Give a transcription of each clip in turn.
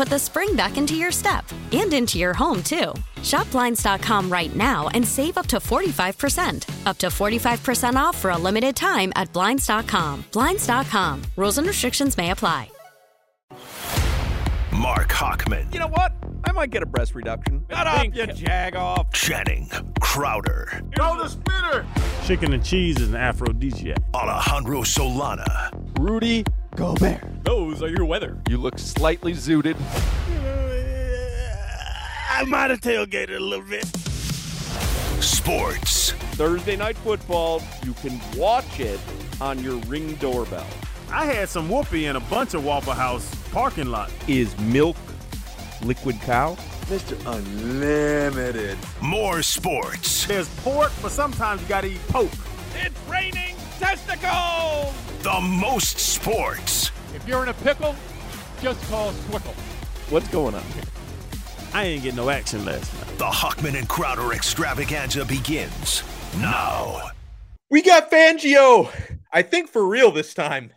put the spring back into your step and into your home, too. Shop Blinds.com right now and save up to 45%. Up to 45% off for a limited time at Blinds.com. Blinds.com. Rules and restrictions may apply. Marc Hochman. You know what? I might get a breast reduction. Shut up, you jag off. Channing Crowder. Go the spinner. Chicken and cheese is an aphrodisiac. Alejandro Solana. Rudy Gobert. Those are your weather. You look slightly zooted. I might have tailgated a little bit. Sports. Thursday night football, you can watch it on your ring doorbell. I had some whoopee in a bunch of Waffle House parking lot. Is milk liquid cow? Mr. Unlimited. More sports. There's pork, but sometimes you gotta eat poke. It's raining testicles! The most sports. If you're in a pickle, just call Squickle. What's going on here? I ain't get no action last night. The Hochman and Crowder extravaganza begins now. We got Fangio. I think for real this time.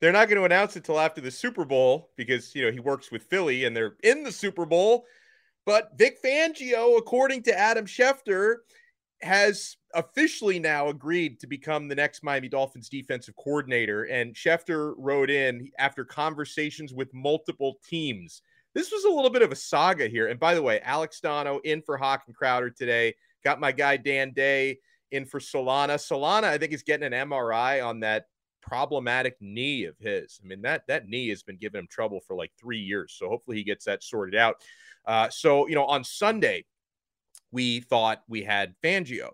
They're not going to announce it till after the Super Bowl because, you know, he works with Philly and they're in the Super Bowl. But Vic Fangio, according to Adam Schefter, has officially now agreed to become the next Miami Dolphins defensive coordinator. And Schefter wrote in after conversations with multiple teams. This was a little bit of a saga here. And by the way, Alex Donno in for Hawk and Crowder today. Got my guy Dan Day in for Solana. Solana, I think, is getting an MRI on that problematic knee of his. I mean, that that knee has been giving him trouble for like three years. So hopefully he gets that sorted out. Uh, so, you know, on Sunday, we thought we had Fangio.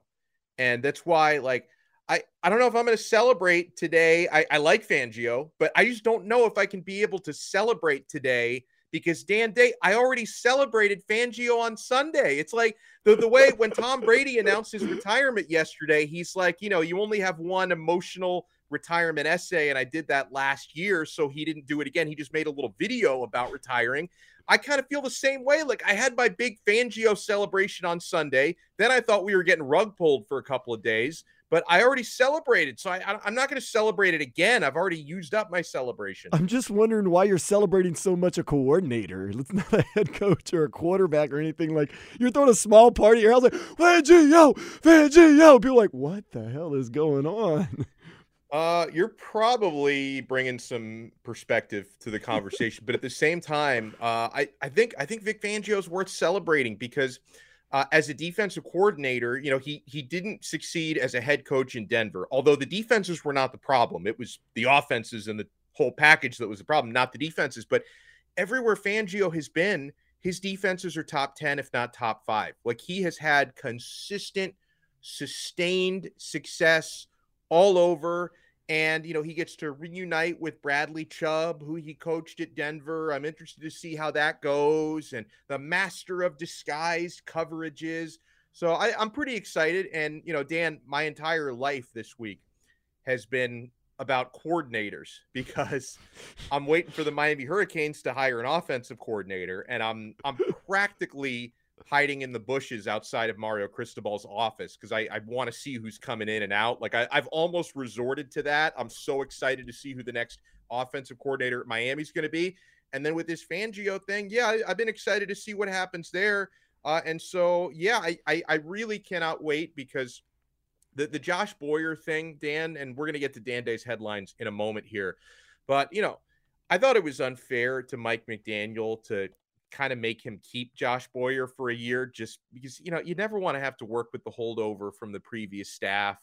And that's why, like, I, I don't know if I'm going to celebrate today. I, I like Fangio, but I just don't know if I can be able to celebrate today because Dan Day, I already celebrated Fangio on Sunday. It's like the, the way when Tom Brady announced his retirement yesterday, he's like, you know, you only have one emotional retirement essay, and I did that last year, so he didn't do it again. He just made a little video about retiring. I kind of feel the same way. Like I had my big Fangio celebration on Sunday. Then I thought we were getting rug pulled for a couple of days, but I already celebrated. So I, am not going to celebrate it again. I've already used up my celebration. I'm just wondering why you're celebrating so much a coordinator. It's not a head coach or a quarterback or anything. Like you're throwing a small party at your house, like Fangio, Fangio. People like, what the hell is going on? Uh, you're probably bringing some perspective to the conversation, but at the same time, uh, I I think I think Vic Fangio is worth celebrating because uh, as a defensive coordinator, you know he he didn't succeed as a head coach in Denver. Although the defenses were not the problem, it was the offenses and the whole package that was the problem, not the defenses. But everywhere Fangio has been, his defenses are top ten, if not top five. Like he has had consistent, sustained success all over. And, you know, he gets to reunite with Bradley Chubb, who he coached at Denver. I'm interested to see how that goes and the master of disguised coverages. So I, I'm pretty excited. And, you know, Dan, my entire life this week has been about coordinators because I'm waiting for the Miami Hurricanes to hire an offensive coordinator. And I'm I'm practically hiding in the bushes outside of Mario Cristobal's office because I, I want to see who's coming in and out. Like I, I've almost resorted to that. I'm so excited to see who the next offensive coordinator at Miami is going to be. And then with this Fangio thing, yeah, I, have been excited to see what happens there. Uh, and so, yeah, I, I, I really cannot wait because the the Josh Boyer thing, Dan, and we're gonna get to Dan Day's headlines in a moment here, but you know, I thought it was unfair to Mike McDaniel to kind of make him keep Josh Boyer for a year just because you know you never want to have to work with the holdover from the previous staff.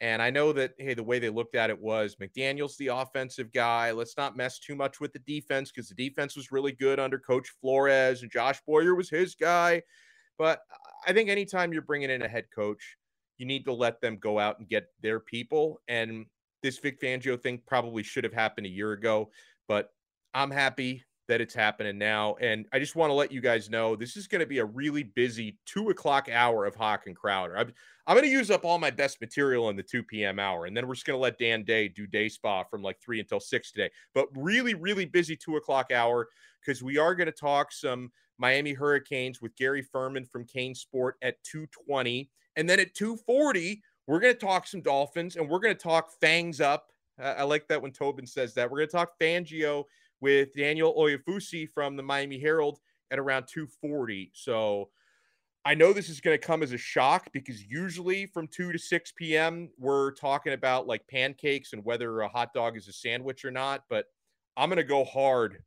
And I know that hey, the way they looked at it was McDaniel's the offensive guy. Let's not mess too much with the defense because the defense was really good under Coach Flores and Josh Boyer was his guy. But I think anytime you're bringing in a head coach, you need to let them go out and get their people. And this Vic Fangio thing probably should have happened a year ago, but I'm happy that it's happening now. And I just want to let you guys know this is going to be a really busy two o'clock hour of Hawk and Crowder. I'm, I'm going to use up all my best material in the 2 p.m. hour, and then we're just going to let Dan Day do day spa from like three until six today. But really, really busy two o'clock hour because we are going to talk some Miami Hurricanes with Gary Ferman from CaneSport at 220. And then at 240, we're going to talk some Dolphins and we're going to talk fangs up. Uh, I like that when Tobin says that. We're going to talk Fangio with Daniel Oyefusi from the Miami Herald at around 240. So I know this is going to come as a shock because usually from 2 to 6 p.m., we're talking about like pancakes and whether a hot dog is a sandwich or not. But I'm going to go hard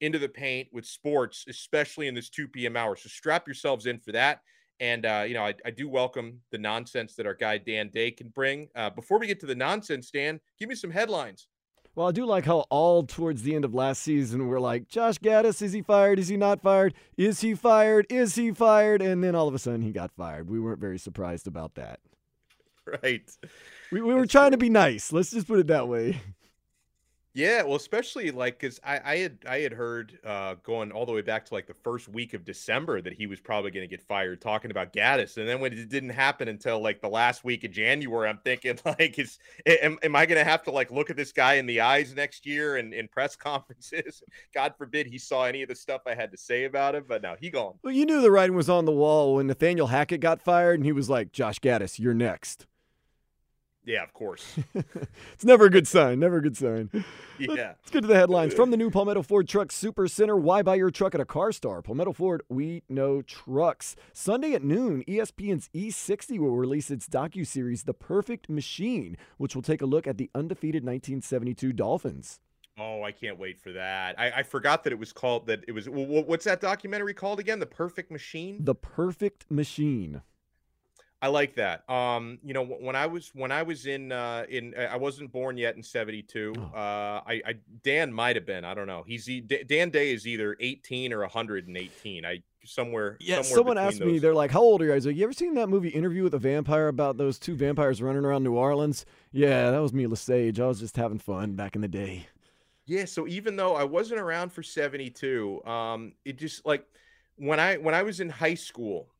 into the paint with sports, especially in this 2 p.m. hour. So strap yourselves in for that. And, uh, you know, I, I, do welcome the nonsense that our guy Dan Day can bring. Uh, before we get to the nonsense, Dan, give me some headlines. Well, I do like how all towards the end of last season we're like, Josh Gattis, is he fired? Is he not fired? Is he fired? Is he fired? And then all of a sudden he got fired. We weren't very surprised about that. Right. We, we were trying to be nice. Let's just put it that way. Yeah, well, especially like because I, I had I had heard uh, going all the way back to like the first week of December that he was probably going to get fired, talking about Gattis, and then when it didn't happen until like the last week of January, I'm thinking like, is am, am I going to have to like look at this guy in the eyes next year and in press conferences? God forbid he saw any of the stuff I had to say about him, but now he gone. Well, you knew the writing was on the wall when Nathaniel Hackett got fired, and he was like, "Josh Gattis, you're next." Yeah, of course. it's never a good sign. Never a good sign. Yeah. Let's get to the headlines. From the new Palmetto Ford Truck Super Center, why buy your truck at a car star? Palmetto Ford, we know trucks. Sunday at noon, ESPN's E60 will release its docu-series, The Perfect Machine, which will take a look at the undefeated 1972 Dolphins. Oh, I can't wait for that. I, I forgot that it was called that. It was what's that documentary called again? The Perfect Machine. The Perfect Machine. I like that. Um, you know, when I was when I was in uh, in I wasn't born yet in '72. Uh, I, I Dan might have been. I don't know. He's Dan Day is either 18 or 118. I somewhere. Yeah. somewhere someone asked those. me. They're like, "How old are you guys?" Like, you ever seen that movie Interview with a Vampire about those two vampires running around New Orleans? Yeah, that was me, Lestat. I was just having fun back in the day. Yeah. So even though I wasn't around for '72, um, it just like when I when I was in high school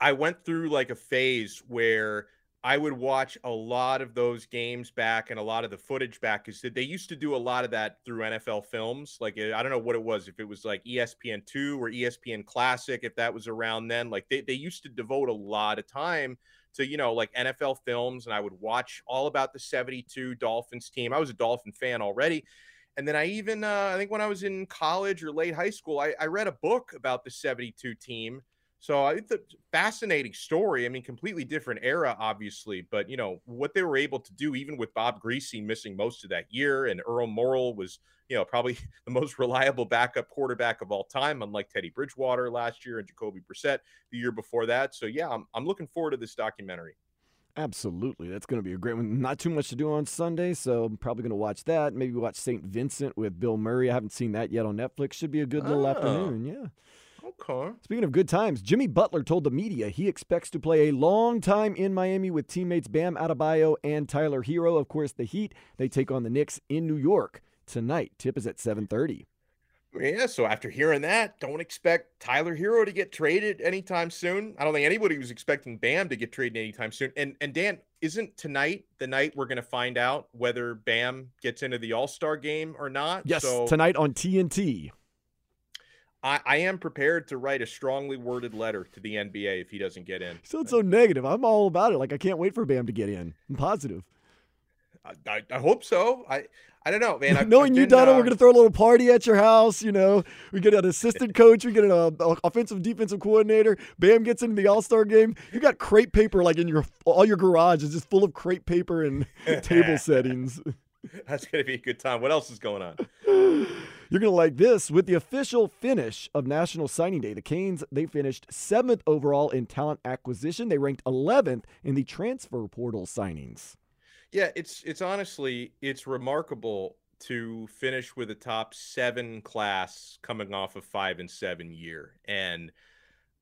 I went through like a phase where I would watch a lot of those games back and a lot of the footage back because they used to do a lot of that through NFL films. Like I don't know what it was, if it was like ESPN two or ESPN Classic, if that was around then. Like they, they used to devote a lot of time to you know like NFL films, and I would watch all about the '72 Dolphins team. I was a Dolphin fan already. And then I even, uh, I think when I was in college or late high school, I, I read a book about the 72 team so it's a fascinating story. I mean, completely different era, obviously, but you know what they were able to do, even with Bob Griese missing most of that year, and Earl Morrall was, you know, probably the most reliable backup quarterback of all time, unlike Teddy Bridgewater last year and Jacoby Brissett the year before that. So yeah, I'm I'm looking forward to this documentary. Absolutely. That's going to be a great one. Not too much to do on Sunday, so I'm probably going to watch that. Maybe watch St. Vincent with Bill Murray. I haven't seen that yet on Netflix. Should be a good little oh. afternoon. Yeah. Okay. Speaking of good times, Jimmy Butler told the media he expects to play a long time in Miami with teammates Bam Adebayo and Tyler Herro. Of course, the Heat they take on the Knicks in New York tonight. Tip is at 7:30. Yeah, so after hearing that, don't expect Tyler Herro to get traded anytime soon. I don't think anybody was expecting Bam to get traded anytime soon. And and Dan, isn't tonight the night we're going to find out whether Bam gets into the All Star game or not? Yes, so, tonight on TNT. I, I am prepared to write a strongly worded letter to the NBA if he doesn't get in. You sound so negative. I'm all about it. Like I can't wait for Bam to get in. I'm positive. I, I hope so. I I don't know, man. I've, Knowing I've you, been, Donno, uh, we're gonna throw a little party at your house. You know, we get an assistant coach, we get an uh, offensive defensive coordinator. Bam gets into the All Star game. You got crepe paper like in your all your garage is just full of crepe paper and table settings. That's gonna be a good time. What else is going on? You're gonna like this with the official finish of National Signing Day. The Canes they finished seventh overall in talent acquisition. They ranked 11th in the transfer portal signings. Yeah, it's it's honestly it's remarkable to finish with a top seven class coming off a five and seven year. And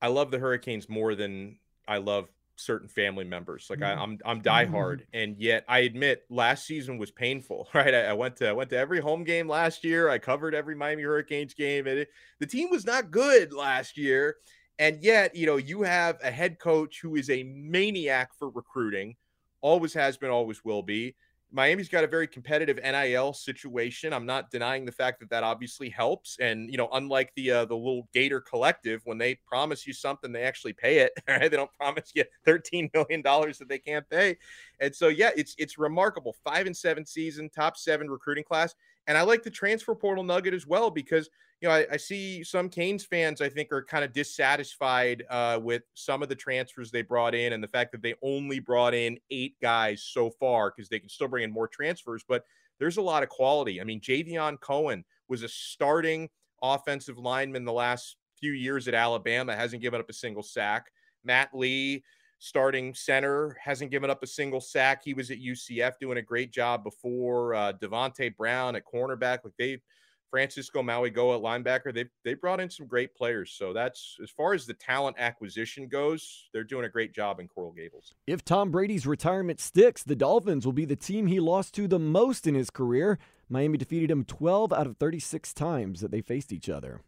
I love the Hurricanes more than I love certain family members. Like I, mm. I'm I'm mm. diehard, and yet I admit last season was painful. Right, I, I went to I went to every home game last year. I covered every Miami Hurricanes game, and it, the team was not good last year. And yet, you know, you have a head coach who is a maniac for recruiting, always has been, always will be. Miami's got a very competitive NIL situation. I'm not denying the fact that that obviously helps. And you know, unlike the uh, the little Gator Collective, when they promise you something, they actually pay it. Right? They don't promise you 13 million dollars that they can't pay. And so, yeah, it's it's remarkable. Five and seven season, top seven recruiting class. And I like the transfer portal nugget as well because you know I, I see some Canes fans I think are kind of dissatisfied uh, with some of the transfers they brought in and the fact that they only brought in eight guys so far because they can still bring in more transfers. But there's a lot of quality. I mean, Javion Cohen was a starting offensive lineman the last few years at Alabama, hasn't given up a single sack. Matt Lee starting center, hasn't given up a single sack. He was at UCF doing a great job before. Uh, Devontae Brown at cornerback, like they, Francisco Mauigoa at linebacker, they they brought in some great players. So that's as far as the talent acquisition goes, they're doing a great job in Coral Gables. If Tom Brady's retirement sticks, the Dolphins will be the team he lost to the most in his career. Miami defeated him 12 out of 36 times that they faced each other.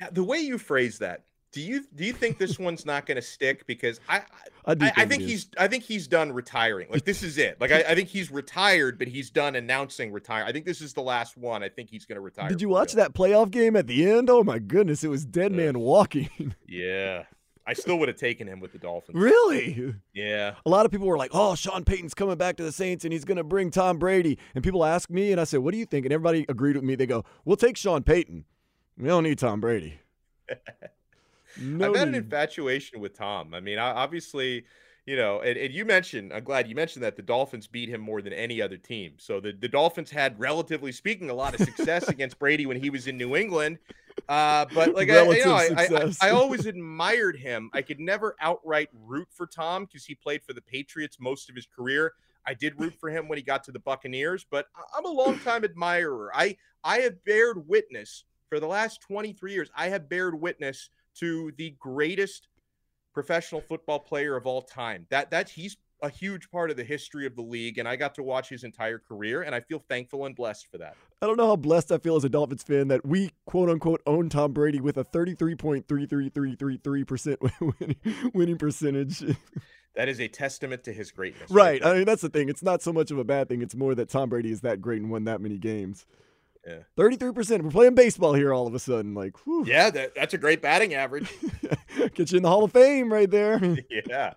Now, the way you phrase that, do you do you think this one's not going to stick? Because I I, I, I think think it is. he's I think he's done retiring. Like this is it. Like I, I think he's retired, but he's done announcing retire. I think this is the last one. I think he's going to retire. Did you watch real. that playoff game at the end? Oh my goodness, it was dead man walking. Yeah, I still would have taken him with the Dolphins. really? Yeah. A lot of people were like, "Oh, Sean Payton's coming back to the Saints and he's going to bring Tom Brady." And people ask me, and I said, "What do you think?" And everybody agreed with me. They go, "We'll take Sean Payton. We don't need Tom Brady." No I've had an infatuation with Tom. I mean, I, obviously, you know, and, and you mentioned, I'm glad you mentioned that the Dolphins beat him more than any other team. So the, the Dolphins had, relatively speaking, a lot of success against Brady when he was in New England. Uh, but like, I, you know, I, I. I always admired him. I could never outright root for Tom because he played for the Patriots most of his career. I did root for him when he got to the Buccaneers, but I'm a longtime admirer. I I have bared witness for the last 23 years. I have bared witness to the greatest professional football player of all time. That that he's a huge part of the history of the league, and I got to watch his entire career, and I feel thankful and blessed for that. I don't know how blessed I feel as a Dolphins fan that we quote unquote own Tom Brady with a 33.33333% winning, winning percentage. That is a testament to his greatness. right. there. I mean, that's the thing. It's not so much of a bad thing. It's more that Tom Brady is that great and won that many games. Yeah. 33%. We're playing baseball here all of a sudden. Like, whew. Yeah, that, that's a great batting average. Get you in the Hall of Fame right there. yeah.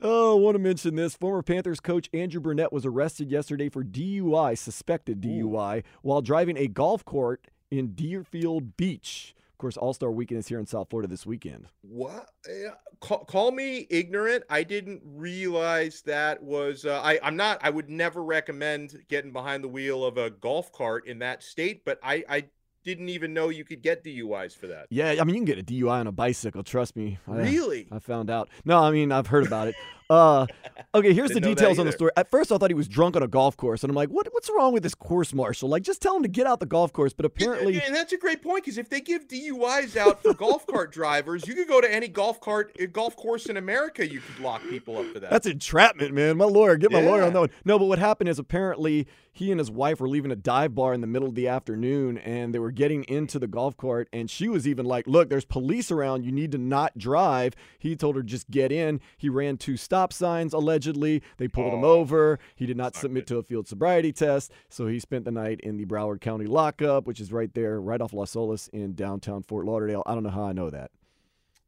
Oh, I want to mention this. Former Panthers coach Andrew Brunette was arrested yesterday for DUI, suspected DUI, while driving a golf cart in Deerfield Beach. Of course, All Star Weekend is here in South Florida this weekend. What? Yeah, Call, call me ignorant. I didn't realize that was. Uh, I. I'm not. I would never recommend getting behind the wheel of a golf cart in that state. But I. I didn't even know you could get DUIs for that. Yeah, I mean, you can get a DUI on a bicycle. Trust me. I- Really? I found out. No, I mean, I've heard about it. Uh, okay, here's the Didn't know that details on the story. At first, I thought he was drunk on a golf course, and I'm like, what, what's wrong with this course marshal? Like, just tell him to get out the golf course. But apparently, and that's a great point because if they give DUIs out for golf cart drivers, you could go to any golf cart uh, golf course in America. You could lock people up for that. That's entrapment, man. My lawyer, get my lawyer on Yeah. that one. No, but what happened is apparently he and his wife were leaving a dive bar in the middle of the afternoon and they were getting into the golf cart. And she was even like, Look, there's police around. You need to not drive. He told her, Just get in. He ran two stop signs, allegedly. They pulled him Oh, over. He did not submit to a field sobriety test. So he spent the night in the Broward County lockup, which is right there, right off Las Olas in downtown Fort Lauderdale. I don't know how I know that.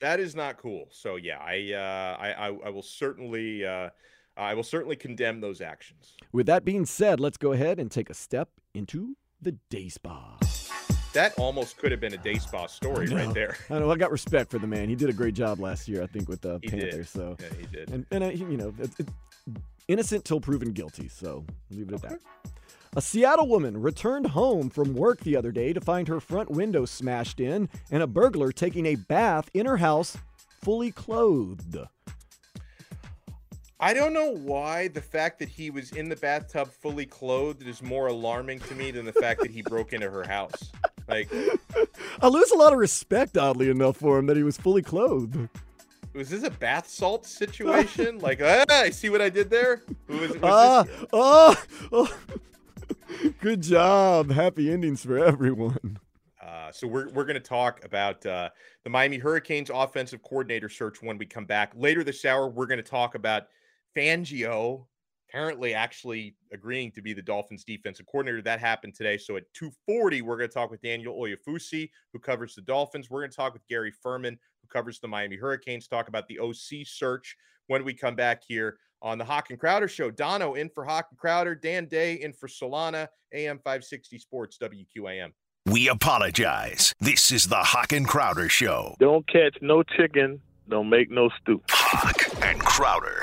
that is not cool. So yeah, I uh, I, I I will certainly uh, I will certainly condemn those actions. With that being said, let's go ahead and take a step into the day spa. That almost could have been a day spa story right there. I know. I got respect for the man. He did a great job last year, I think, with the He Panthers. did. So, Yeah, he did. and and uh, you know, it's, it's innocent till proven guilty. So leave it at that. A Seattle woman returned home from work the other day to find her front window smashed in and a burglar taking a bath in her house fully clothed. I don't know why the fact that he was in the bathtub fully clothed is more alarming to me than the fact that he broke into her house. Like, I lose a lot of respect, oddly enough, for him that he was fully clothed. was this a bath salt situation? like, ah, I see what I did there. Was, was Ah, this, oh, oh. Good job. Happy endings for everyone. Uh, so we're we're going to talk about uh, the Miami Hurricanes offensive coordinator search when we come back later this hour. We're going to talk about Fangio apparently actually agreeing to be the Dolphins defensive coordinator. That happened today. So at 2:40, we're going to talk with Daniel Oyefusi, who covers the Dolphins. We're going to talk with Gary Ferman, who covers the Miami Hurricanes. Talk about the OC search when we come back here on the Hawk and Crowder show. Donno in for Hawk and Crowder, Dan Day in for Solana, AM 560 Sports, WQAM. We apologize. This is the Hawk and Crowder Show. Don't catch no chicken. Don't make no stew. Hawk and Crowder.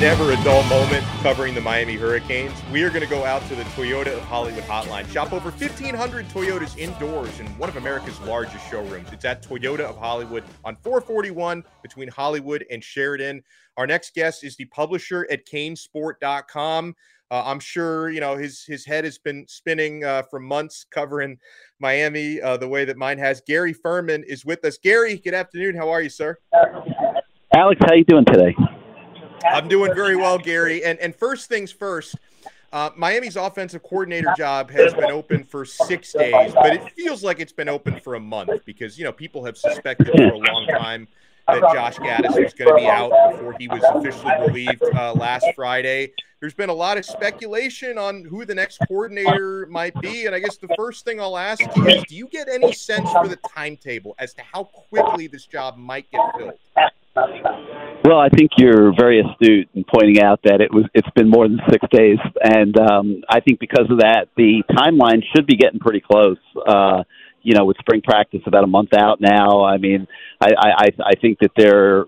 never a dull moment covering the Miami Hurricanes. We are going to go out to the Toyota of Hollywood hotline. Shop over 1,500 Toyotas indoors in one of America's largest showrooms. It's at Toyota of Hollywood on 441 between Hollywood and Sheridan. Our next guest is the publisher at canesport.com. Uh, I'm sure you know his his head has been spinning uh, for months covering Miami uh, the way that mine has. Gary Ferman is with us. Gary, good afternoon. How are you, sir? Alex, how are you doing today? I'm doing very well, Gary. And and first things first, uh, Miami's offensive coordinator job has been open for six days, but it feels like it's been open for a month because you know people have suspected for a long time that Josh Gattis was going to be out before he was officially relieved uh, last Friday. There's been a lot of speculation on who the next coordinator might be. And I guess the first thing I'll ask you is do you get any sense for the timetable as to how quickly this job might get filled? Well, I think you're very astute in pointing out that it was it's been more than six days, and um, I think because of that, the timeline should be getting pretty close. Uh, you know, with spring practice about a month out now, I mean, I I, I think that there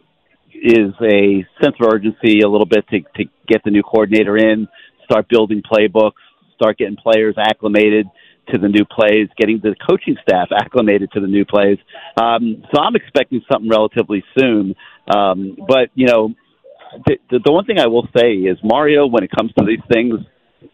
is a sense of urgency a little bit to to get the new coordinator in, start building playbooks, start getting players acclimated to the new plays, getting the coaching staff acclimated to the new plays. Um, so I'm expecting something relatively soon. Um, but you know, the, the one thing I will say is Mario, when it comes to these things,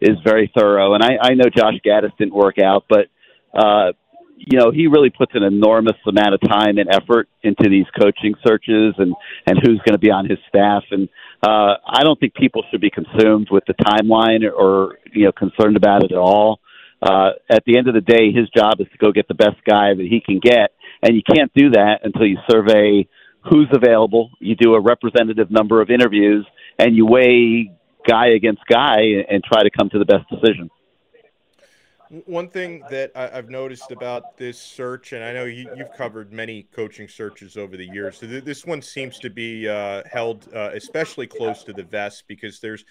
is very thorough. And I, I know Josh Gattis didn't work out, but uh, you know he really puts an enormous amount of time and effort into these coaching searches and and who's going to be on his staff. And uh, I don't think people should be consumed with the timeline or you know concerned about it at all. Uh, at the end of the day, his job is to go get the best guy that he can get, and you can't do that until you survey who's available. You do a representative number of interviews, and you weigh guy against guy and try to come to the best decision. One thing that I, have noticed about this search, and I know you, have covered many coaching searches over the years, so th- this one seems to be uh, held uh, especially close to the vest because there's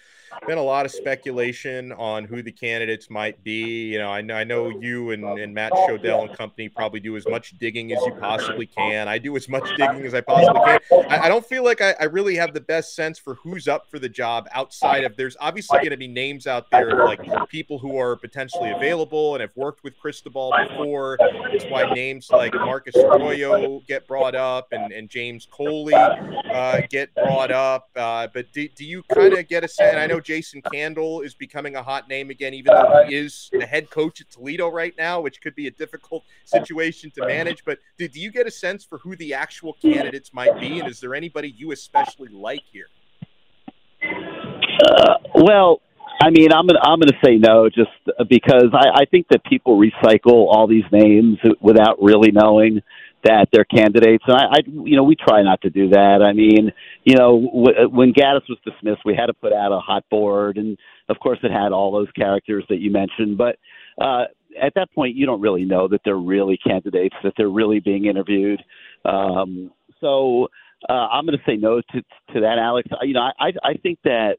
been a lot of speculation on who the candidates might be. You know, I know, I know you and, and Matt Shodell and company probably do as much digging as you possibly can. I do as much digging as I possibly can. I, I don't feel like I, I, really have the best sense for who's up for the job outside of there's obviously going to be names out there like people who are potentially available and have worked with Cristobal before. It's why names like Marcus Arroyo get brought up and, and James Coley uh, get brought up. Uh, but do, do you kind of get a sense? I know Jason Candle is becoming a hot name again, even though he is the head coach at Toledo right now, which could be a difficult situation to manage. But do, do you get a sense for who the actual candidates might be? And is there anybody you especially like here? Uh, well, I mean, I'm gonna I'm gonna say no, just because I, I think that people recycle all these names without really knowing that they're candidates, and I, I you know we try not to do that. I mean, you know, w- when Gattis was dismissed, we had to put out a hot board, and of course it had all those characters that you mentioned, but. uh at that point, you don't really know that they're really candidates, that they're really being interviewed. Um, so uh, I'm going to say no to to that, Alex. You know, I I think that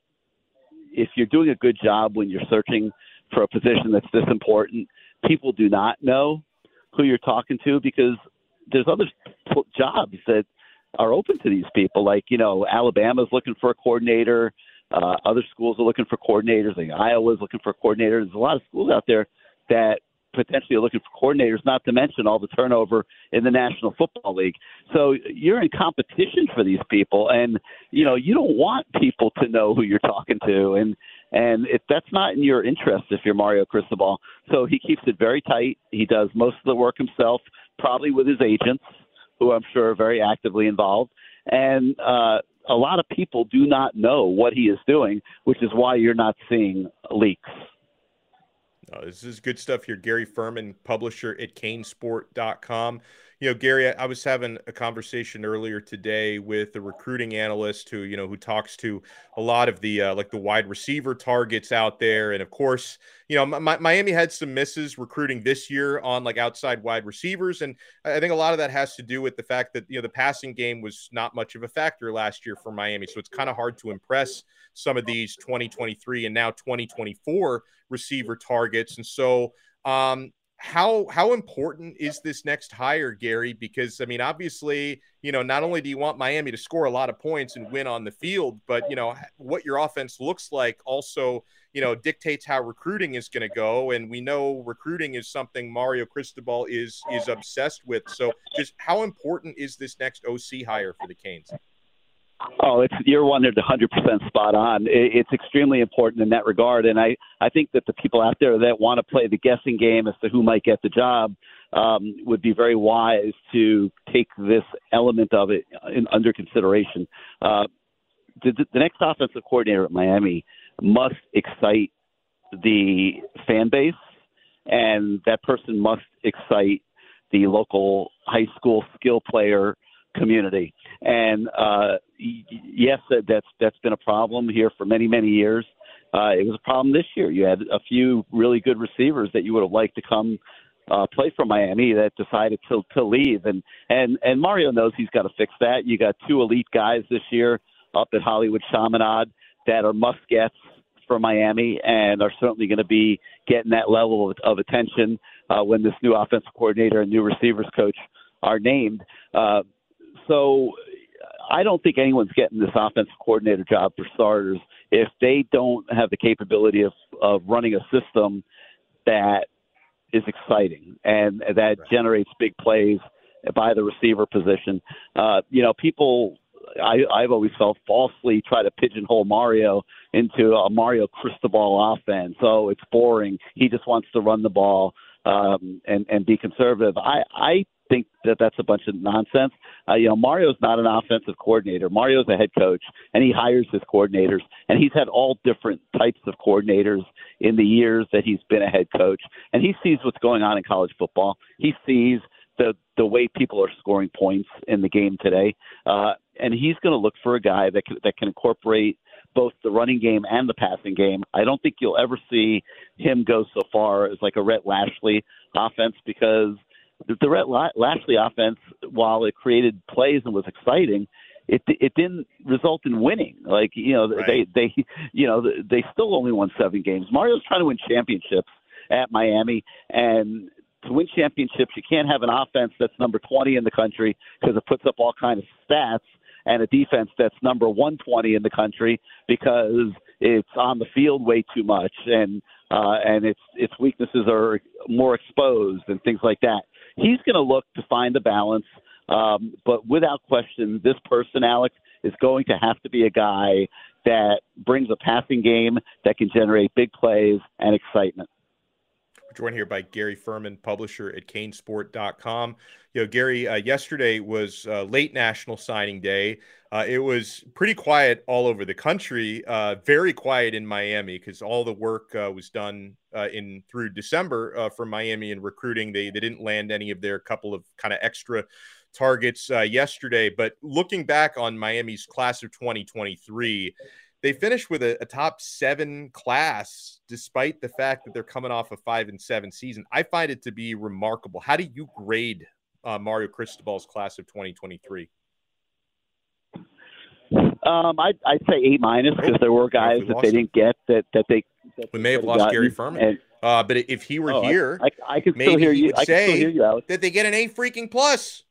if you're doing a good job when you're searching for a position that's this important, people do not know who you're talking to because there's other jobs that are open to these people. Like, you know, Alabama's looking for a coordinator. Uh, other schools are looking for coordinators. Like Iowa's looking for coordinators. There's a lot of schools out there that potentially looking for coordinators, not to mention all the turnover in the National Football League. So you're in competition for these people, and you know you don't want people to know who you're talking to, and and if that's not in your interest, if you're Mario Cristobal, so he keeps it very tight. He does most of the work himself, probably with his agents, who I'm sure are very actively involved, and. uh a lot of people do not know what he is doing, which is why you're not seeing leaks. Uh, this is good stuff here. Gary Ferman, publisher at canesport.com. You know, Gary, I, was having a conversation earlier today with a recruiting analyst who, you know, who talks to a lot of the uh, like the wide receiver targets out there, and of course, you know, Miami had some misses recruiting this year on like outside wide receivers, and I think a lot of that has to do with the fact that you know the passing game was not much of a factor last year for Miami, so it's kind of hard to impress some of these 2023 and now 2024 receiver targets. And so, um, how how important is this next hire, Gary? Because I mean, obviously, you know, not only do you want Miami to score a lot of points and win on the field, but you know what your offense looks like also, you know, dictates how recruiting is going to go. And we know recruiting is something Mario Cristobal is is obsessed with. So, just how important is this next OC hire for the Canes? Oh, it's you're 100 percent spot on. It's extremely important in that regard, and I I think that the people out there that want to play the guessing game as to who might get the job um, would be very wise to take this element of it in, under consideration. Uh, the, the next offensive coordinator at Miami must excite the fan base, and that person must excite the local high school skill player community. And uh, yes, that's that's been a problem here for many many years. Uh, it was a problem this year. You had a few really good receivers that you would have liked to come uh, play for Miami that decided to to leave, and and and Mario knows he's got to fix that. You got two elite guys this year up at Hollywood Chaminade that are must gets for Miami and are certainly going to be getting that level of, of attention uh, when this new offensive coordinator and new receivers coach are named. Uh, so I don't think anyone's getting this offensive coordinator job for starters if they don't have the capability of, of running a system that is exciting and that generates big plays by the receiver position. Uh, you know, people I, I've always felt falsely try to pigeonhole Mario into a Mario Cristobal offense. So it's boring. He just wants to run the ball um, and and be conservative. I I think that that's a bunch of nonsense. Uh, you know, Mario's not an offensive coordinator. Mario's a head coach, and he hires his coordinators. And he's had all different types of coordinators in the years that he's been a head coach. And he sees what's going on in college football. He sees the the way people are scoring points in the game today. Uh, and he's going to look for a guy that can, that can incorporate both the running game and the passing game. I don't think you'll ever see him go so far as like a Rhett Lashlee offense because the, the Rhett Lashlee offense, while it created plays and was exciting, it it didn't result in winning. Like you know right. they they you know they still only won seven games. Mario's trying to win championships at Miami, and to win championships, you can't have an offense that's number 20 in the country because it puts up all kinds of stats and a defense that's number 120 in the country because it's on the field way too much and uh, and its its weaknesses are more exposed and things like that. He's going to look to find the balance, um, but without question, this person, Alex, is going to have to be a guy that brings a passing game that can generate big plays and excitement joined here by Gary Ferman, publisher at canesport.com. You know, Gary, uh, yesterday was uh, late National Signing Day. Uh, it was pretty quiet all over the country, uh, very quiet in Miami because all the work uh, was done uh, in through December for Miami in recruiting. They, they didn't land any of their couple of kind of extra targets yesterday. But looking back on Miami's class of 2023, they finished with a, a, top seven class despite the fact that they're coming off a five and seven season. I find it to be remarkable. How do you grade uh, Mario Cristobal's class of 2023? Um, I'd, I'd say A minus because there were guys that they didn't get that that they. That we may have lost Gary Ferman. And, uh, but if he were oh, here, I, I, I could still hear you. I say hear you, that they get an A freaking plus.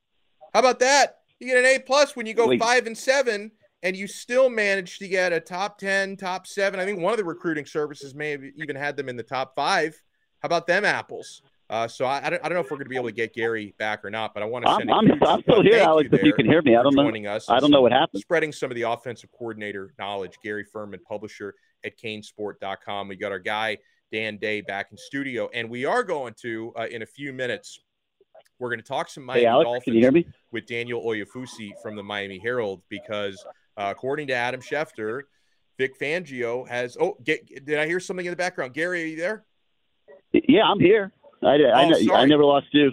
How about that? You get an A plus when you go Wait. five and seven and you still managed to get a top 10, top seven. I think one of the recruiting services may have even had them in the top five. How about them apples? Uh, so I, I, don't, I don't know if we're going to be able to get Gary back or not, but I want to send I'm, I'm, I'm still here, Alex. You if you can hear me, I don't know. Us I don't know what happened. Spreading some of the offensive coordinator knowledge. Gary Ferman, publisher at CaneSport.com. We got our guy Dan Day back in studio, and we are going to uh, in a few minutes. We're going to talk some Miami hey, Alex, Dolphins can you hear me? with Daniel Oyefusi from the Miami Herald because uh, according to Adam Schefter, Vic Fangio has. Oh, get, did I hear something in the background? Gary, are you there? Yeah, I'm here. I, I, oh, I never lost you.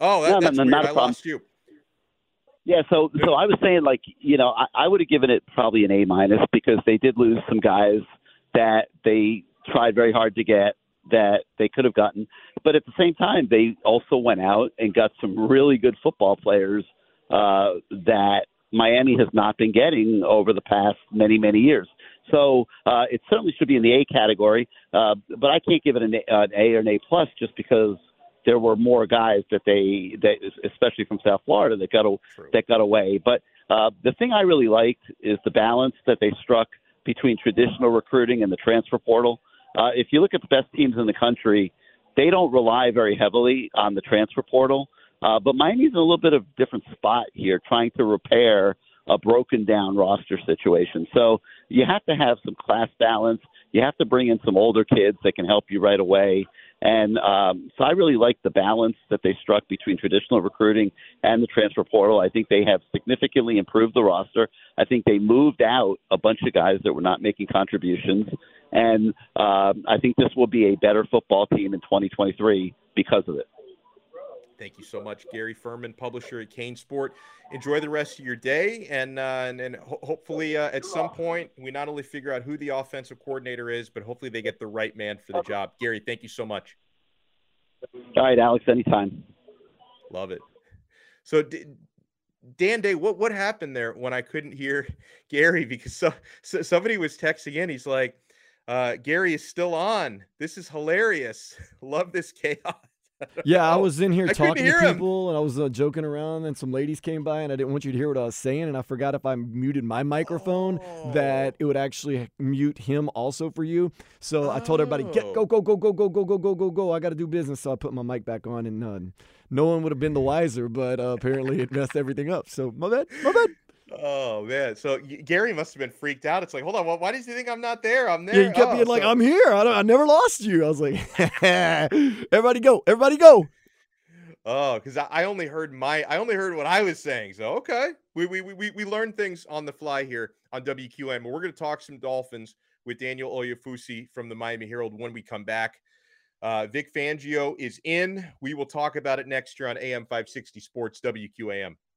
Oh, that, no, that's no, weird. I lost you. Yeah, so so I was saying like you know I, I would have given it probably an A minus because they did lose some guys that they tried very hard to get that they could have gotten, but at the same time they also went out and got some really good football players uh, that Miami has not been getting over the past many, many years. So uh, it certainly should be in the A category, uh, but I can't give it an A, an A or an A plus just because there were more guys that they, that, especially from South Florida, that got that got away. But uh, the thing I really liked is the balance that they struck between traditional recruiting and the transfer portal. Uh, if you look at the best teams in the country, they don't rely very heavily on the transfer portal. Uh, but Miami's in a little bit of different spot here, trying to repair a broken down roster situation. So you have to have some class balance. You have to bring in some older kids that can help you right away. And um, so I really like the balance that they struck between traditional recruiting and the transfer portal. I think they have significantly improved the roster. I think they moved out a bunch of guys that were not making contributions. And um, I think this will be a better football team in 2023 because of it. Thank you so much, Gary Ferman, publisher at CaneSport. Enjoy the rest of your day, and uh, and, and ho- hopefully uh, at some point we not only figure out who the offensive coordinator is, but hopefully they get the right man for the job. Gary, thank you so much. All right, Alex, anytime. Love it. So, D- Dan Day, what what happened there when I couldn't hear Gary because so, so somebody was texting in. He's like, uh, "Gary is still on. This is hilarious. Love this chaos." Yeah, I was in here I talking to him. people and I was uh, joking around, and some ladies came by, and I didn't want you to hear what I was saying, and I forgot if I muted my microphone that it would actually mute him also for you. So I told everybody, "Get go go go go go go go go go go! I got to do business." So I put my mic back on, and uh, no one would have been the wiser, but uh, apparently it messed everything up. So my bad, my bad. Oh man, so Gary must have been freaked out. It's like, hold on, why, why does he think I'm not there? I'm there. Yeah, you kept Oh, being like, so- "I'm here. I, don't, I never lost you." I was like, "Everybody go, everybody go." Oh, because I, I only heard my I only heard what I was saying. So okay, we we we we learn things on the fly here on WQAM. We're going to talk some Dolphins with Daniel Oyefusi from the Miami Herald when we come back. Uh, Vic Fangio is in. We will talk about it next year on AM 560 Sports WQAM.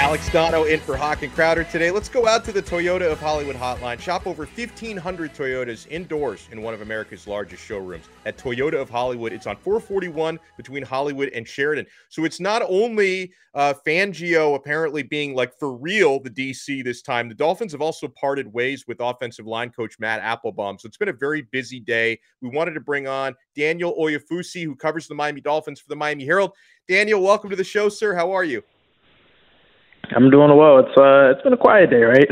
Alex Donno in for Hoch and Crowder today. Let's go out to the Toyota of Hollywood hotline. Shop over 1,500 Toyotas indoors in one of America's largest showrooms at Toyota of Hollywood. It's on 441 between Hollywood and Sheridan. So it's not only uh, Fangio apparently being like for real the DC this time. The Dolphins have also parted ways with offensive line coach Matt Applebaum. So it's been a very busy day. We wanted to bring on Daniel Oyefusi, who covers the Miami Dolphins for the Miami Herald. Daniel, welcome to the show, sir. How are you? I'm doing well. It's uh, it's been a quiet day, right?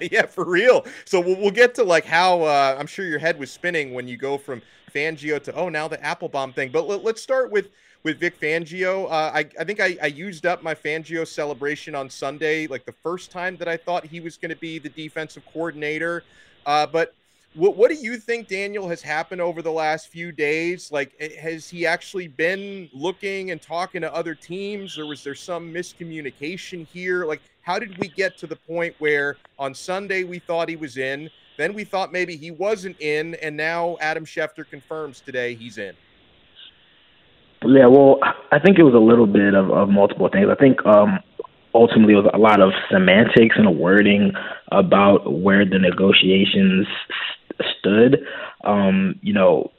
yeah, for real. So we'll, we'll get to like how uh, I'm sure your head was spinning when you go from Fangio to oh now the Applebaum thing. But let, us start with with Vic Fangio. Uh, I I think I, I used up my Fangio celebration on Sunday, like the first time that I thought he was going to be the defensive coordinator. Uh, but what what do you think, Daniel, has happened over the last few days? Like, eh, has he actually been looking and talking to other teams, or was there some miscommunication here? Like, how did we get to the point where on Sunday we thought he was in, then we thought maybe he wasn't in, and now Adam Schefter confirms today he's in? yeah, well, I think it was a little bit of, of multiple things. I think um, ultimately it was a lot of semantics and wording about where the negotiations stood. Um, you know,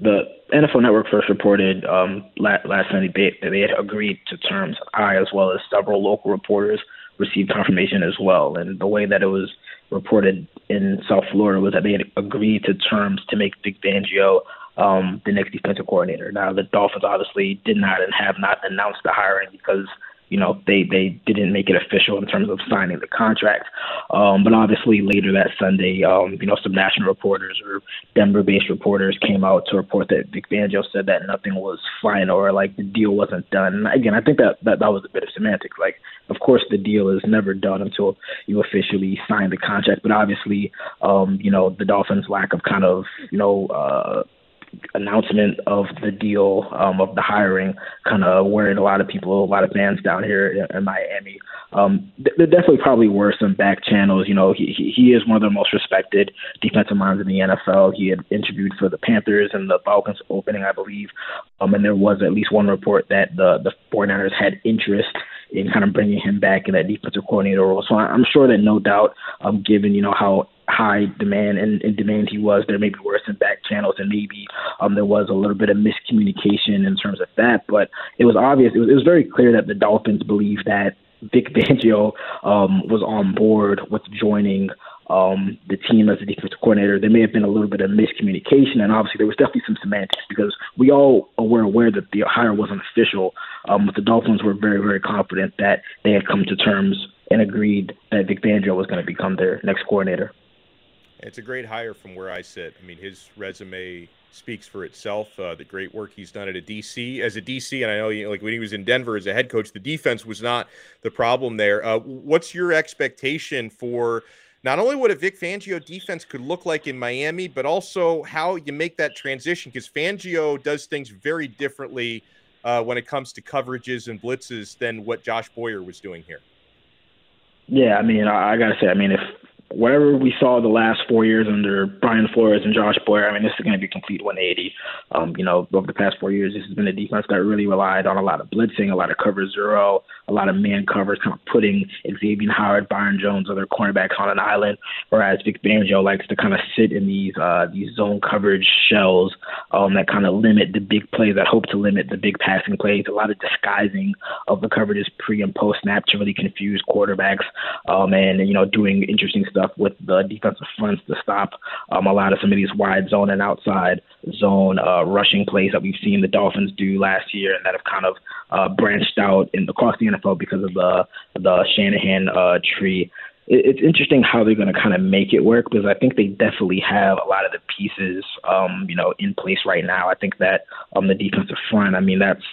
the NFL Network first reported um, last, last Sunday that they had agreed to terms. I, as well as several local reporters, received confirmation as well. And the way that it was reported in South Florida was that they had agreed to terms to make Vic Fangio um, the next defensive coordinator. Now, the Dolphins obviously did not and have not announced the hiring because you know they they didn't make it official in terms of signing the contract. Um, but obviously later that Sunday, um, you know, some national reporters or Denver-based reporters came out to report that Vic Fangio said that nothing was final or like the deal wasn't done. And again, I think that that, that was a bit of semantics. Like, of course, the deal is never done until you officially sign the contract. But obviously, um, you know, the Dolphins' lack of kind of you know. Uh, announcement of the deal um, of the hiring kind of worried a lot of people, a lot of fans down here in, in Miami. Um, there definitely probably were some back channels. You know, he he is one of the most respected defensive minds in the NFL. He had interviewed for the Panthers and the Falcons opening, I believe. Um, and there was at least one report that the the 49ers had interest in kind of bringing him back in that defensive coordinator role. So I'm sure that no doubt, um, given you know how high demand and, and demand he was, there may be worse in back channels, and maybe um, there was a little bit of miscommunication in terms of that. But it was obvious, it was, it was very clear that the Dolphins believed that Vic Fangio um, was on board with joining um, the team as a defensive coordinator. There may have been a little bit of miscommunication, and obviously there was definitely some semantics because we all were aware that the hire wasn't official. Um, but the Dolphins were very, very confident that they had come to terms and agreed that Vic Fangio was going to become their next coordinator. It's a great hire from where I sit. I mean, his resume speaks for itself. Uh, the great work he's done at a DC as a DC, and I know, you know, like when he was in Denver as a head coach, the defense was not the problem there. Uh, what's your expectation for not only what a Vic Fangio defense could look like in Miami, but also how you make that transition? Because Fangio does things very differently uh, when it comes to coverages and blitzes than what Josh Boyer was doing here. Yeah, I mean, I, I gotta say, I mean, if whatever we saw the last four years under Brian Flores and Josh Boyer, I mean, this is going to be complete 180. Um, you know, over the past four years, this has been a defense that really relied on a lot of blitzing, a lot of cover zero, a lot of man covers, kind of putting Xavien Howard, Byron Jones, other cornerbacks on an island. Whereas Vic Fangio likes to kind of sit in these uh, these zone coverage shells um, that kind of limit the big plays, that hope to limit the big passing plays. A lot of disguising of the coverages pre and post snap to really confuse quarterbacks, um, and you know, doing interesting stuff stuff with the defensive fronts to stop um, a lot of some of these wide zone and outside zone uh, rushing plays that we've seen the Dolphins do last year and that have kind of uh, branched out in across the NFL because of the the Shanahan uh, tree it's interesting how they're going to kind of make it work because I think they definitely have a lot of the pieces, um, you know, in place right now. I think that on um, the defensive front, I mean, that's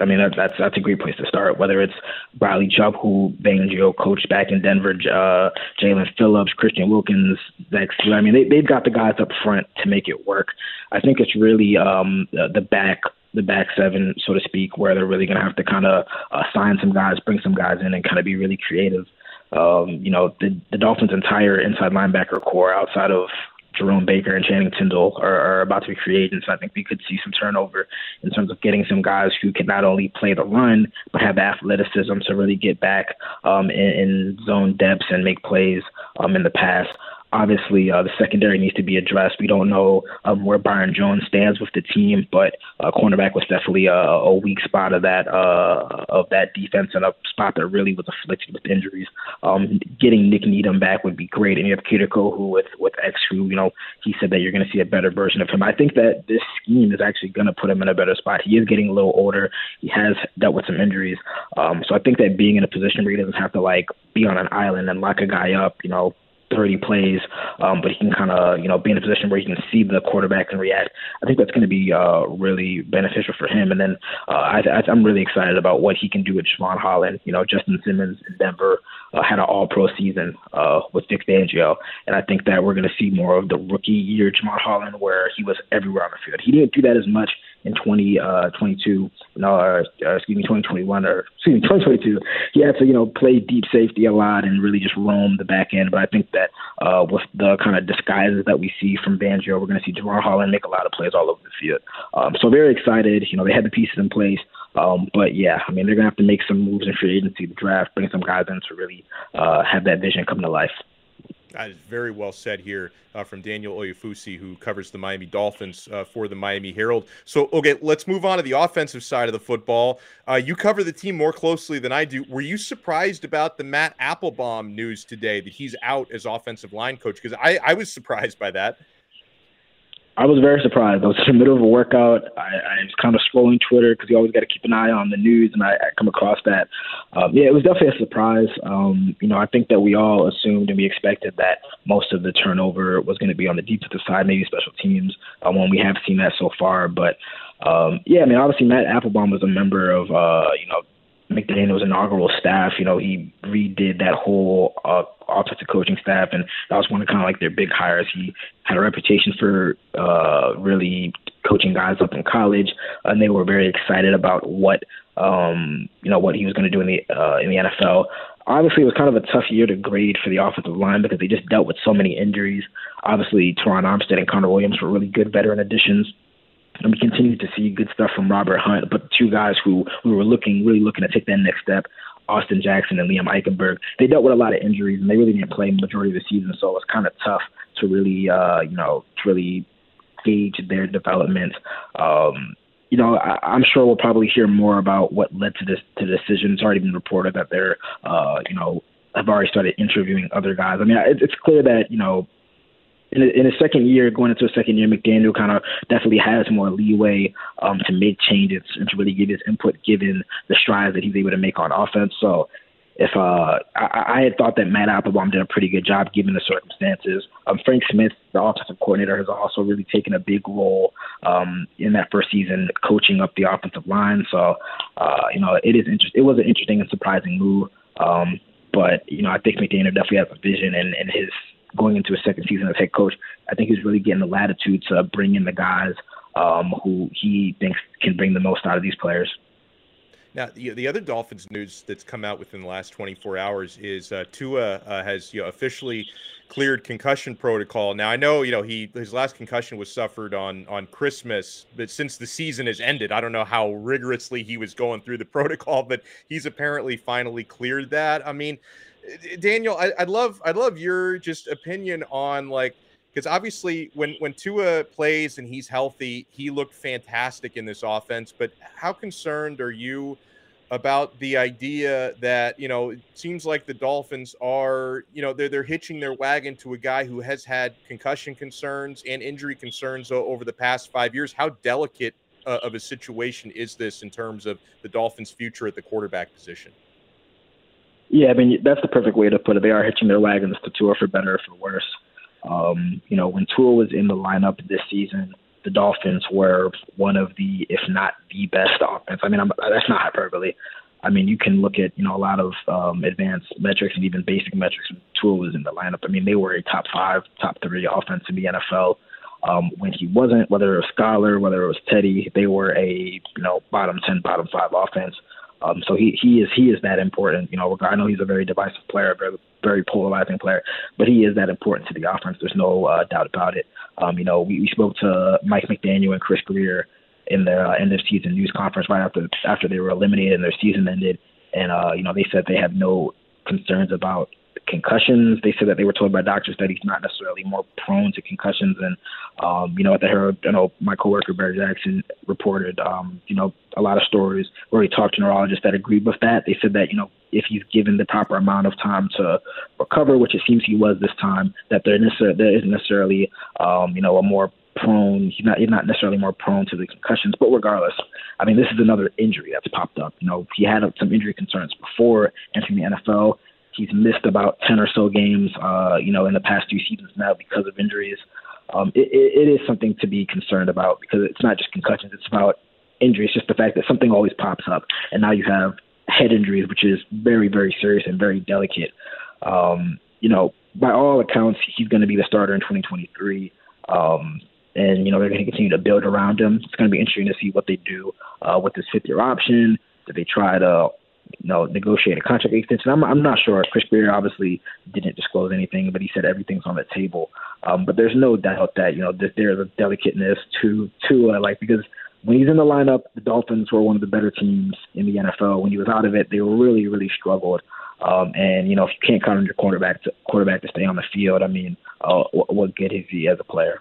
I mean, that, that's that's a great place to start. Whether it's Bradley Chubb, who Fangio coached back in Denver, uh, Jaelan Phillips, Christian Wilkins, Zach I mean, they they've got the guys up front to make it work. I think it's really um, the, the back the back seven, so to speak, where they're really going to have to kind of uh, sign some guys, bring some guys in, and kind of be really creative. Um, you know, the, the Dolphins' entire inside linebacker core, outside of Jerome Baker and Channing Tindall are, are about to be free agents. I think we could see some turnover in terms of getting some guys who can not only play the run but have athleticism to really get back um, in, in zone depths and make plays um, in the pass. Obviously, uh, the secondary needs to be addressed. We don't know um, where Byron Jones stands with the team, but uh, cornerback was definitely a, a weak spot of that uh, of that defense and a spot that really was afflicted with injuries. Um, getting Nik Needham back would be great, and you have Kirikou, who with with X, who you know he said that you're going to see a better version of him. I think that this scheme is actually going to put him in a better spot. He is getting a little older. He has dealt with some injuries, um, so I think that being in a position where he doesn't have to like be on an island and lock a guy up, you know, 30 plays, um, but he can kind of, you know, be in a position where he can see the quarterback and react. I think that's going to be uh, really beneficial for him. And then uh, I, I, I'm really excited about what he can do with Jevon Holland. You know, Justin Simmons in Denver uh, had an all pro season uh, with Vic Fangio. And I think that we're going to see more of the rookie year Jevon Holland where he was everywhere on the field. He didn't do that as much in 2022, uh, no, uh, excuse me, 2021 or excuse me, 2022. He had to, you know, play deep safety a lot and really just roam the back end. But I think that uh, with the kind of disguises that we see from Fangio, we're going to see Jevon Holland make a lot of plays all over the field. Um, so very excited. You know, they had the pieces in place. Um, but yeah, I mean, they're gonna have to make some moves in free agency, the draft, bring some guys in to really uh, have that vision come to life. That is very well said here uh, from Daniel Oyefusi, who covers the Miami Dolphins uh, for the Miami Herald. So, okay, let's move on to the offensive side of the football. Uh, you cover the team more closely than I do. Were you surprised about the Matt Applebaum news today that he's out as offensive line coach? Because I, I was surprised by that. I was very surprised. I was in the middle of a workout. I, I was kind of scrolling Twitter because you always got to keep an eye on the news, and I, I come across that. Um, yeah, it was definitely a surprise. Um, you know, I think that we all assumed and we expected that most of the turnover was going to be on the defensive side, maybe special teams, uh, when we have seen that so far. But um, yeah, I mean, obviously Matt Applebaum was a member of, uh, you know, McDaniel's inaugural staff. You know, he redid that whole uh, offensive coaching staff, and that was one of kind of like their big hires. He had a reputation for uh, really coaching guys up in college, and they were very excited about what um, you know what he was going to do in the uh, in the NFL. Obviously, it was kind of a tough year to grade for the offensive line because they just dealt with so many injuries. Obviously, Terron Armstead and Connor Williams were really good veteran additions and we continue to see good stuff from Robert Hunt. But two guys who we were looking, really looking to take that next step, Austin Jackson and Liam Eichenberg, they dealt with a lot of injuries and they really didn't play majority of the season. So it was kind of tough to really, uh, you know, to really gauge their development. Um, you know, I, I'm sure we'll probably hear more about what led to this to the decision. It's already been reported that they're, uh, you know, have already started interviewing other guys. I mean, it, it's clear that you know in a, in a second year, going into a second year, McDaniel kind of definitely has more leeway um, to make changes and to really give his input, given the strides that he's able to make on offense. So, if uh, I, I had thought that Matt Applebaum did a pretty good job given the circumstances. Um, Frank Smith, the offensive coordinator, has also really taken a big role um, in that first season, coaching up the offensive line. So, uh, you know, it is interest- It was an interesting and surprising move. Um, but you know, I think McDaniel definitely has a vision, and, and his going into a second season as head coach, I think he's really getting the latitude to bring in the guys um, who he thinks can bring the most out of these players. Now, the, the other Dolphins news that's come out within the last 24 hours is uh, Tua uh, has you know, officially cleared concussion protocol. Now, I know you know he his last concussion was suffered on on Christmas, but since the season has ended, I don't know how rigorously he was going through the protocol, but he's apparently finally cleared that. I mean, Daniel, I, would love I'd love your just opinion on like because obviously when when Tua plays and he's healthy, he looked fantastic in this offense. But how concerned are you about the idea that you know it seems like the Dolphins are you know they're they're hitching their wagon to a guy who has had concussion concerns and injury concerns over the past five years? How delicate uh, of a situation is this in terms of the Dolphins' future at the quarterback position? Yeah, I mean that's the perfect way to put it. They are hitching their wagons to Tua for better or for worse. Um, you know, when Tua was in the lineup this season, the Dolphins were one of the, if not the best offense. I mean, I'm, that's not hyperbole. I mean, you can look at you know a lot of um, advanced metrics and even basic metrics. When Tua was in the lineup, I mean, they were a top five, top three offense in the NFL. Um, when he wasn't, whether it was Skylar, whether it was Teddy, they were a you know bottom ten, bottom five offense. Um, so he he is he is that important. You know, I know he's a very divisive player, very very polarizing player, but he is that important to the offense. There's no uh, doubt about it. Um, you know, we, we spoke to Mike McDaniel and Chris Grier in their uh, end of season news conference right after after they were eliminated and their season ended, and uh, you know they said they have no concerns about concussions. They said that they were told by doctors that he's not necessarily more prone to concussions. And, um, you know, at the Herald, I know my coworker Barry Jackson reported, um, you know, a lot of stories where he talked to neurologists that agreed with that. They said that, you know, if he's given the proper amount of time to recover, which it seems he was this time, that there, necessar- there isn't necessarily, um, you know, a more prone. He's not he's not necessarily more prone to the concussions, but regardless, I mean, this is another injury that's popped up. You know, he had some injury concerns before entering the NFL. He's missed about 10 or so games, uh, you know, in the past two seasons now because of injuries. Um, it, it, it is something to be concerned about because it's not just concussions, it's about injuries. Just the fact that something always pops up, and now you have head injuries, which is very, very serious and very delicate. Um, you know, by all accounts, he's going to be the starter in 2023. Um, and, you know, they're going to continue to build around him. It's going to be interesting to see what they do uh, with this fifth year option. Do they try to you know, negotiate a contract extension. I'm I'm not sure. Chris Grier obviously didn't disclose anything, but he said everything's on the table. Um, but there's no doubt that you know that there's a delicateness to to uh, like because when he's in the lineup, the Dolphins were one of the better teams in the NFL. When he was out of it, they really really struggled. Um, and you know, if you can't count on your quarterback to quarterback to stay on the field, I mean, uh, what, what good is he as a player?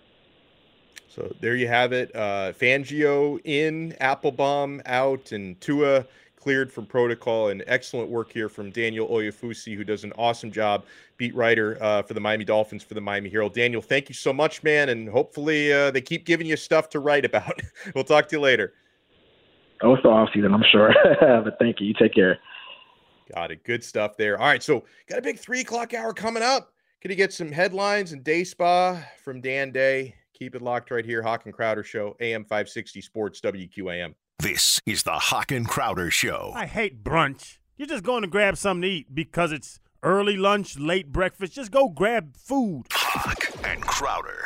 So there you have it. Uh, Fangio in, Applebaum out, and Tua cleared from protocol. And excellent work here from Daniel Oyefusi, who does an awesome job, beat writer uh, for the Miami Dolphins for the Miami Herald. Daniel, thank you so much, man. And hopefully uh, they keep giving you stuff to write about. we'll talk to you later. Oh, it's the off season, I'm sure. but thank you. You take care. Got it. Good stuff there. All right. So got a big three o'clock hour coming up. Gonna get some headlines and day spa from Dan Day. Keep it locked right here. Hoch and Crowder Show, AM 560 Sports, WQAM. This is the Hoch and Crowder Show. I hate brunch. You're just going to grab something to eat because it's early lunch, late breakfast. Just go grab food. Hoch and Crowder.